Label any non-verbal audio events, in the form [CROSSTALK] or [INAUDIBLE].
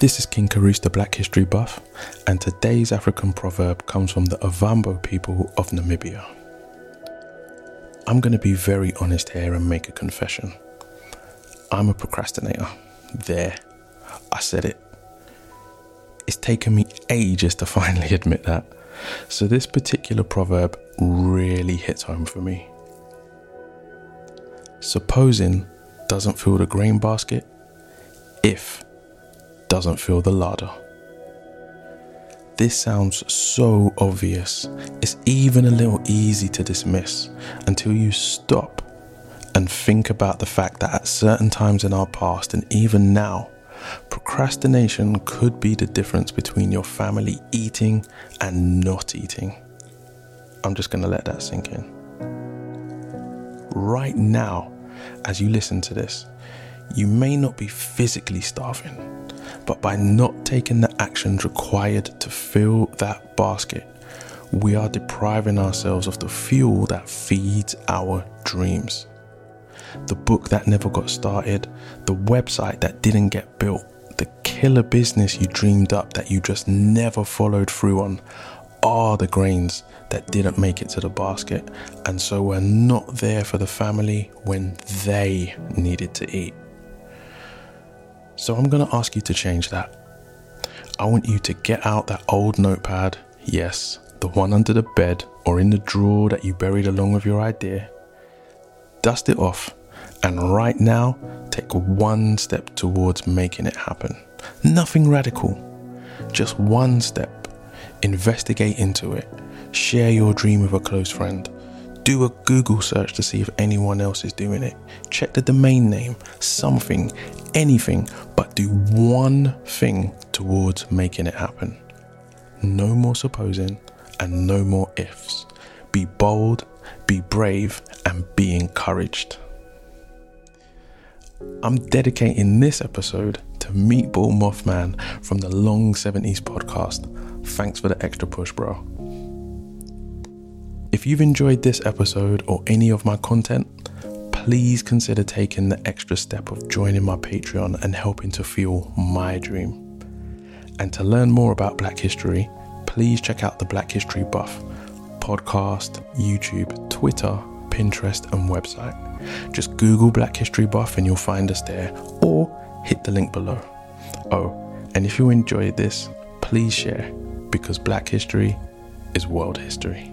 This is King Karus, the Black History Buff, and today's African proverb comes from the Ovambo people of Namibia. I'm going to be very honest here and make a confession. I'm a procrastinator. There, I said it. It's taken me ages to [LAUGHS] finally admit that. So, this particular proverb really hits home for me. Supposing doesn't fill the grain basket if doesn't fill the larder. This sounds so obvious. It's even a little easy to dismiss until you stop and think about the fact that at certain times in our past and even now, procrastination could be the difference between your family eating and not eating. I'm just going to let that sink in. Right now, as you listen to this, you may not be physically starving but by not taking the actions required to fill that basket, we are depriving ourselves of the fuel that feeds our dreams. The book that never got started, the website that didn't get built, the killer business you dreamed up that you just never followed through on are the grains that didn't make it to the basket, and so we're not there for the family when they needed to eat. So I'm going to ask you to change that. I want you to get out that old notepad, yes, the one under the bed or in the drawer that you buried along with your idea. Dust it off, and right now, take one step towards making it happen. Nothing radical, just one step. Investigate into it. Share your dream with a close friend. Do a Google search to see if anyone else is doing it. Check the domain name, something, anything, but do one thing towards making it happen. No more supposing and no more ifs. Be bold, be brave, and be encouraged. I'm dedicating this episode to Meatball Mothman from the Long 70s podcast. Thanks for the extra push, bro. If you've enjoyed this episode or any of my content, please consider taking the extra step of joining my Patreon and helping to fuel my dream. And to learn more about Black History, please check out the Black History Buff podcast, YouTube, Twitter, Pinterest, and website. Just Google Black History Buff and you'll find us there, or hit the link below. Oh, and if you enjoyed this, please share because Black History is world history.